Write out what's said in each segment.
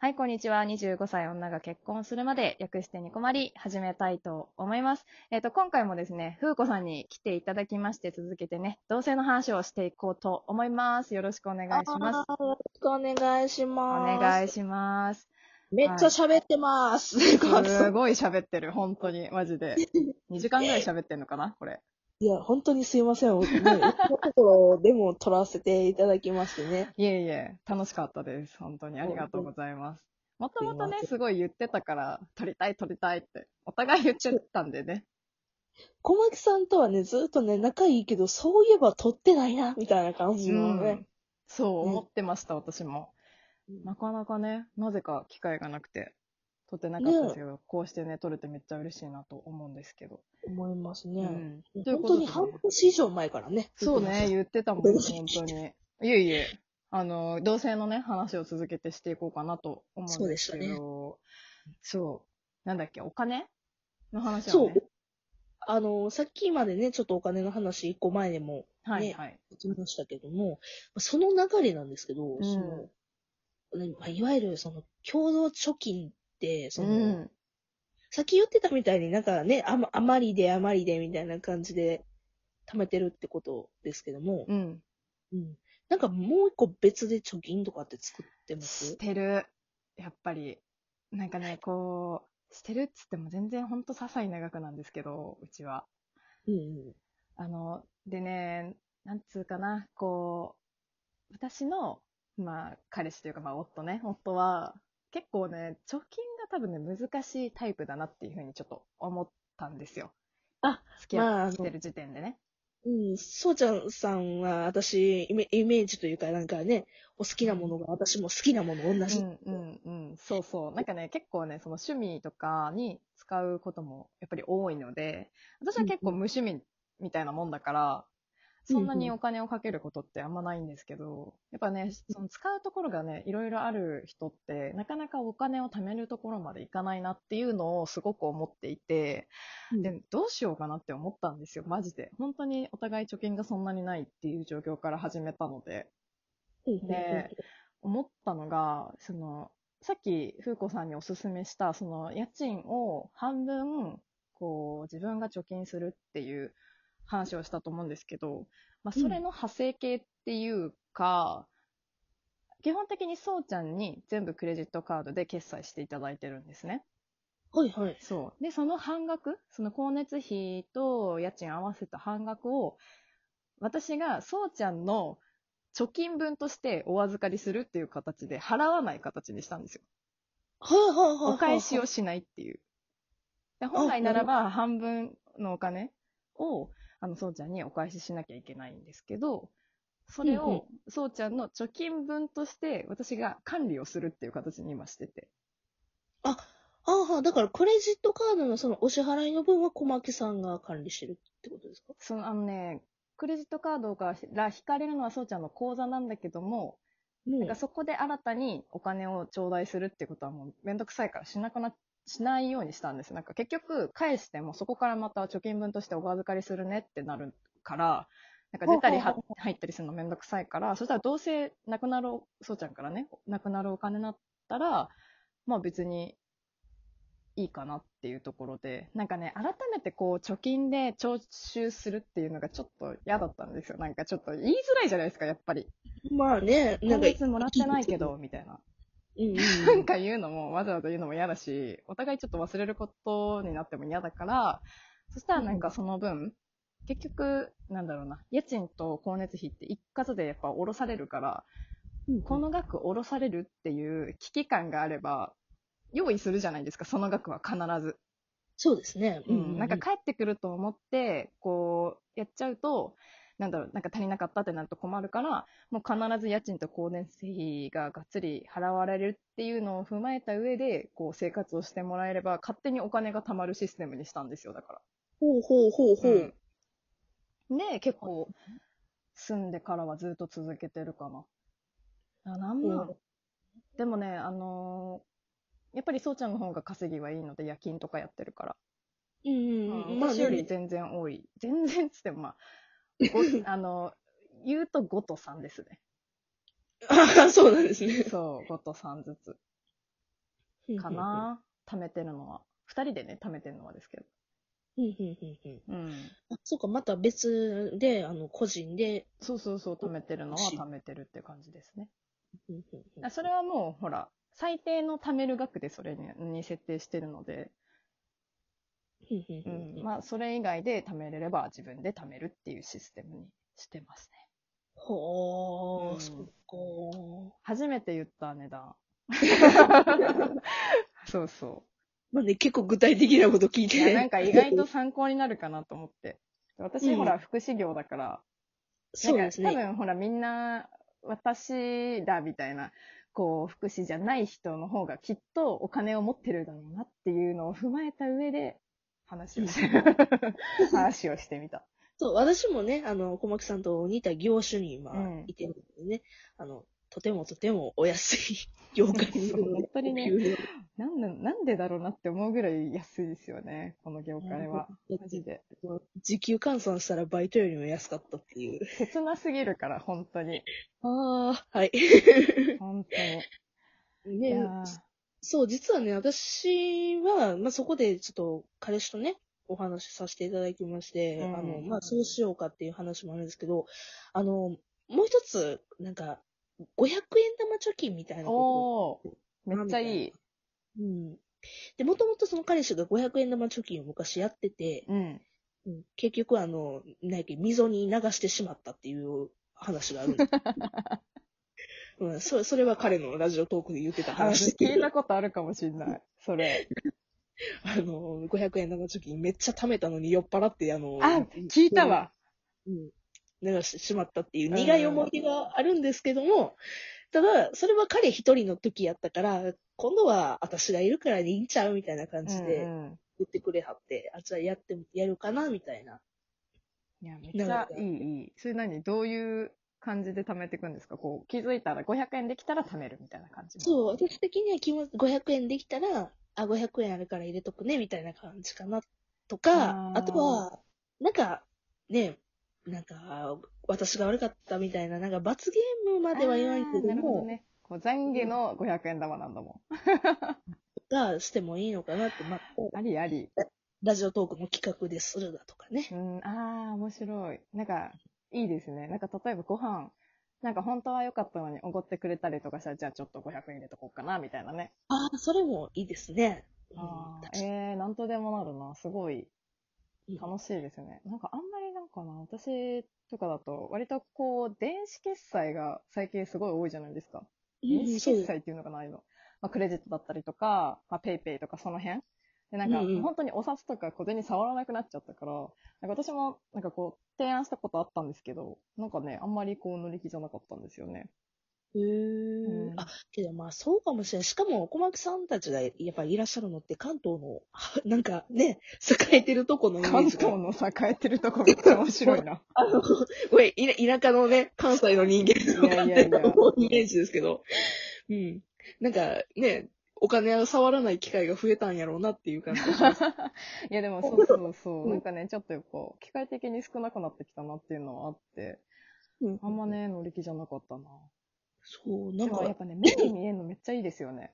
はい、こんにちは。25歳女が結婚するまで略してに困り始めたいと思います。えっ、と、今回もですね、風子さんに来ていただきまして続けてね、同性の話をしていこうと思います。よろしくお願いします。よろしくお願いしおます。願いします。めっちゃ喋ってます。すごい 喋ってる、本当に、マジで。2時間ぐらい喋ってんのかなこれ。いや、本当にすいません。ね、ところでも撮らせていただきましてね。いえいえ、楽しかったです。本当にありがとうございます。もともとね、すごい言ってたから、撮りたい撮りたいって、お互い言ってたんでね。小牧さんとはね、ずっとね、仲いいけど、そういえば撮ってないな、みたいな感じのね。そうね思ってました、私も。なかなかね、なぜか機会がなくて、撮ってなかったですけど、こうしてね、撮れてめっちゃ嬉しいなと思うんですけど。思いますうね。う本当に半年以上前からね。そうね、言言ってたもん、本当に。いえいえ、あの、同性のね、話を続けてしていこうかなと思うんですけど、そうなんだっけ、お金の話そうはね。。あの、さっきまでね、ちょっとお金の話、一個前でもねはいはい。言いましたけども、その流れなんですけど、うんそのねまあいわゆるその共同貯金その、うん。さっき言ってたみたいになんかね、あま、余りで余りでみたいな感じで貯めてるってことですけども、うん。うん。なんかもう一個別で貯金とかって作ってます？してる。やっぱり。なんかね、こう、してるっつっても全然ほんと些細な額なんですけど、うちは。うんうん。あの、でね、なんつうかな、こう、私の、まあ、彼氏というか、まあ、夫ね、夫は、結構ね、貯金が多分ね、難しいタイプだなっていうふうにちょっと思ったんですよ。あ、付き合ってる時点でね。うん、そうちゃんさんは私イメ、イメージというかなんかね、お好きなものが私も好きなもの同じ。うんうんうん。そうそう。なんかね、結構ね、その趣味とかに使うこともやっぱり多いので、私は結構無趣味みたいなもんだから、そんなにお金をかけることってあんまないんですけど、やっぱね、その使うところがね、いろいろある人って、なかなかお金を貯めるところまでいかないなっていうのをすごく思っていて、うんで、どうしようかなって思ったんですよ、マジで。本当にお互い貯金がそんなにないっていう状況から始めたので。うんで思ったのが、その、さっき、風子さんにおすすめした、その、家賃を半分、こう、自分が貯金するっていう話をしたと思うんですけど、まあ、それの派生系っていうか、基本的にそうちゃんに全部クレジットカードで決済していただいてるんですね。はいはい。そう。で、その半額、その光熱費と家賃合わせた半額を、私がそうちゃんの貯金分としてお預かりするっていう形で払わない形にしたんですよ。はいはいはいはい。お返しをしないっていう。で本来ならば半分のお金を、あの、そうちゃんにお返ししなきゃいけないんですけど、それを、そうちゃんの貯金分として私が管理をするっていう形に今してて。ああ、だからクレジットカードのそのお支払いの分は小牧さんが管理してるってことですか？その、あのね、クレジットカードから引かれるのはそうちゃんの口座なんだけども、うん。なんかそこで新たにお金を頂戴するってことはもうめんどくさいからしなくな、しないようにしたんですよ。なんか結局返してもそこからまた貯金分としてお預かりするねってなるから、なんか出たり入ったりするのめんどくさいから、そしたらどうせなくなる、そうちゃんからね、なくなるお金だったら、まあ別にいいかなっていうところで、なんかね、改めてこう貯金で徴収するっていうのがちょっと嫌だったんですよ。なんかちょっと言いづらいじゃないですか、やっぱり。まあね、な今んか、月もらってないけど、みたいな。うんうんなんか言うのも、わざわざ言うのも嫌だし、お互いちょっと忘れることになっても嫌だから、そしたらなんかその分、結局、なんだろうな、家賃と光熱費って一括でやっぱ下ろされるから、うん。この額下ろされるっていう危機感があれば、用意するじゃないですか、その額は必ず。そうですね。うん、なんか帰ってくると思って、こう、やっちゃうと、なんだろう、なんか足りなかったってなると困るから、もう必ず家賃と光熱費ががっつり払われるっていうのを踏まえた上で、こう生活をしてもらえれば、勝手にお金が貯まるシステムにしたんですよ、だから。ほうほうほうほう。うんで、結構、住んでからはずっと続けてるかな。あ、なんなん、うんでもね、あのーやっぱりそうちゃんの方が稼ぎはいいので、夜勤とかやってるから。うんうんうん。まあ私よりね、全然多い。全然っつってもまあ、ごあの、言うと5と3ですね。ああ、そうなんですね。そう、5と3ずつ。かな。貯めてるのは。二人でね、貯めてるのはですけど。うん。あ、そうか、また別で、あの、個人で、そうそうそう、貯めてるのは貯めてるって感じですね。あそれはもう、ほら、最低の貯める額でそれにに設定してるので、うんまあ、それ以外で貯めれれば自分で貯めるっていうシステムにしてますね。ほー、うんそっか。初めて言った値段。そうそまあね、結構具体的なこと聞いう。て。いや、なんか意外と参考になるかなと思って。私、うんほら、福祉業だから、そうですね。多分ほらみんな私だみたいな、こう、福祉じゃない人の方がきっとお金を持ってるだろうなっていうのを踏まえた上で話をして、話をしてみた。そう、私もね、あの、小牧さんと似た業種に今うん、いてるのでね、あの、とてもとてもお安い 業界に本当にねなんで、なんでだろうなって思うぐらい安いですよね、この業界は。マジで。時給換算したらバイトよりも安かったっていう。切なすぎるから、本当に。ああ、はい。本当に。いねそう、実はね、私は、まあ、そこでちょっと彼氏とね、お話しさせていただいてまして、うんあの、まあ、そうしようかっていう話もあるんですけど、あの、もう一つ、なんか、500円玉貯金みたいなこおー、めっちゃいい。と。うん。で、もともとその彼氏が500円玉貯金を昔やってて、うん。うん結局あの、なんやっけ、溝に流してしまったっていう話があるんです。うん、そそれは彼のラジオトークで言ってたあ話聞いたことあるかもしんない。それ。あの、500円玉貯金めっちゃ貯めたのに酔っ払って、あの、あ、聞いたわ。うん。流してしまったっていう苦い思い出があるんですけども、ただ、それは彼一人の時やったから、今度は私がいるからいいんちゃうみたいな感じで言ってくれはって、あ、じゃあやっても、やるかなみたいな。いや、めっちゃいい、いい。それ何？どういう感じで貯めていくんですか？こう、気づいたら500円できたら貯めるみたいな感じ。そう、私的には気持ち500円できたら、あ、500円あるから入れとくね、みたいな感じかな。とか、あとは、なんか、ね、なんか、私が悪かったみたいな、なんか罰ゲームまでは言わないけども、なるほどね。こう、懺悔の500円玉なんだもん。がしてもいいのかなって、まあ、ありあり。ラジオトークの企画でするだとかね。うん、ああ、面白い。なんか、いいですね。なんか、例えばご飯、なんか本当は良かったのにおごってくれたりとかしたら、じゃあちょっと500円入れとこうかな、みたいなね。ああ、それもいいですね。うんあー確かにえー、なんとでもなるな。すごいうん楽しいですよね。なんかあんまりなんかな、私とかだと、割とこう、電子決済が最近すごい多いじゃないですか。電子決済っていうのかな、ああいうの。まあ、クレジットだったりとか、まあ、ペイペイとかその辺。で、なんか、うんうん本当にお札とか小銭触らなくなっちゃったから、なんか私も、なんかこう、提案したことあったんですけど、なんかね、あんまりこう乗り気じゃなかったんですよね。へーうんあ、けどまあそうかもしれない。しかも、小牧さんたちがやっぱりいらっしゃるのって関東の、なんかね、栄えてるとこの関東の栄えてるとこめっちゃ面白いな。あの、ごめん、田舎のね、関西の人間のイメージですけど、うん。なんかね、お金を触らない機会が増えたんやろうなっていう感じがします。いやでもそうそうそうう。んなんかね、ちょっとこう、機械的に少なくなってきたなっていうのはあって、うんあんま。ね、乗り気じゃなかったな。そう、なんかやっ、ぱね、目に見えるのめっちゃいいですよね。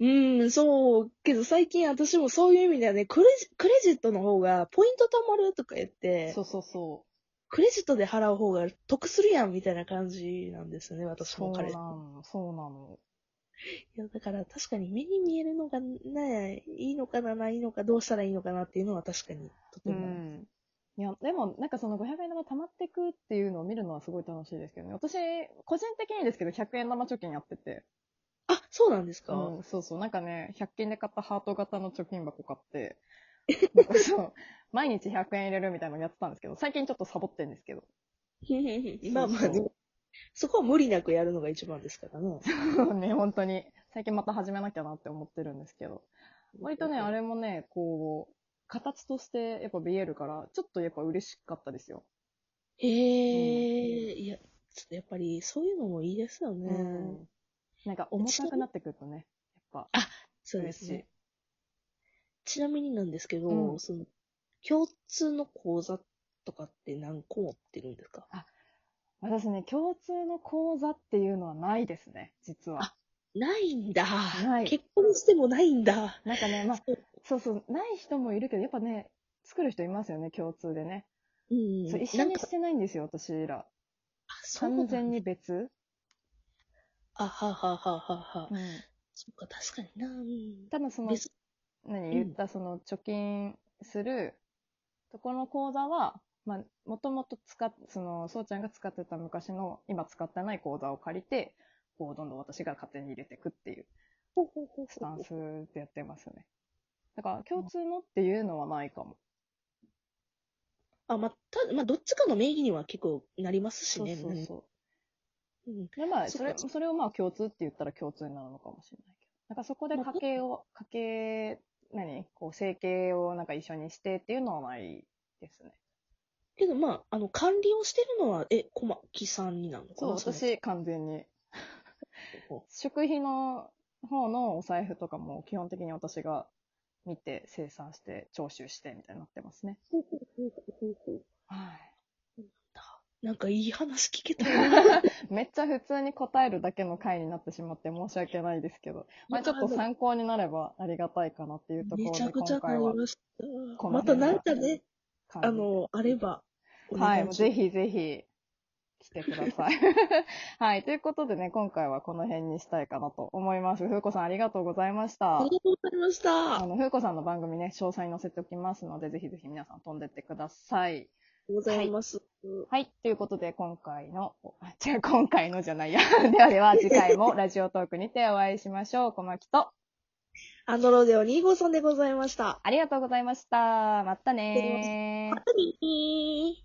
うん、そう、けど最近私もそういう意味ではね、クレジクレジットの方がポイント貯まるとか言ってそ、うそうそクレジットで払う方が得するやんみたいな感じなんですよね、う。そうな私も彼。いの、そうなの。や、だから確かに目に見えるのがね、いいのかな、ないのか、どうしたらいいのかなっていうのは確かにとてうも。ん。いや、でも、なんかその500円玉貯まってくっていうのを見るのはすごい楽しいですけどね。私、個人的にですけど、100円玉貯金やってて。あ、そうなんですか、うん、そうそう。なんかね、100均で買ったハート型の貯金箱買って、なんかそう、毎日100円入れるみたいなのやってたんですけど、最近ちょっとサボってんですけど。まあまあ、でも、そこは無理なくやるのが一番ですからね。ね、本当に。最近また始めなきゃなって思ってるんですけど。割とね、あれもね、こう、形としてやっぱ見えるから、ちょっとやっぱ嬉しかったですよ。へえ、いや、ちょっとやっぱりそういうのもいいですよね。うん。なんか重たくなってくるとね、やっぱそうで。すね。ちなみになんですけど、うんその、共通の講座とかって何個持ってるんですか？私ね、共通の講座っていうのはないですね、実は。あないんだ。ない結婚してもないんだ。なんかね、まあ、そうそうそう、ない人もいるけど、やっぱね、作る人いますよね、共通でね。うん。そう一緒にしてないんですよ、私ら。あそう完全に別？あははははは。うん。そっか、確かにな。うん。多分その、別何？うん言ったその貯金するところの口座は、まあ、もともと使っ、その、そうちゃんが使ってた昔の、今使ってない口座を借りて、こう、どんどん私が勝手に入れていくっていうスタンスでやってますよね。だから、共通のっていうのはないかも。あ、まあ、た、まあ、どっちかの名義には結構なりますしそうね。そうそう。うん。で、まあ、それ、それをまあ共通って言ったら共通になるのかもしれないけど。なんかそこで家計を、家計、何？こう、生計をなんか一緒にしてっていうのはないですね。けど、まあ、あの、管理をしてるのは、え、小牧さんになるのかそう、な私完全に。ほ食費の方のお財布とかも基本的に私が見て、生産して、徴収してみたいになってますね。うほうほうほうほうはい。なんかいい話聞けたな。めっちゃ普通に答えるだけの回になってしまって申し訳ないですけど、まあちょっと参考になればありがたいかなっていうところでめちゃくちゃ今回した。このまた辺なんかね、あの、あれば。おはい、ぜ。ひぜひ来てください。はい、ということでね、今回はこの辺にしたいかなと思います。ふうこさんありがとうございました。ありがとうございました。あの、ふうこさんの番組ね、詳細に載せておきますので、ぜひぜひ皆さん飛んでってください。ございます。はい。ということで、今回の、違う、今回のじゃないや。ではでは、次回もラジオトークにてお会いしましょう。小牧と、アンドロデオ2号さんでございました。ありがとうございました。またねーま。たねー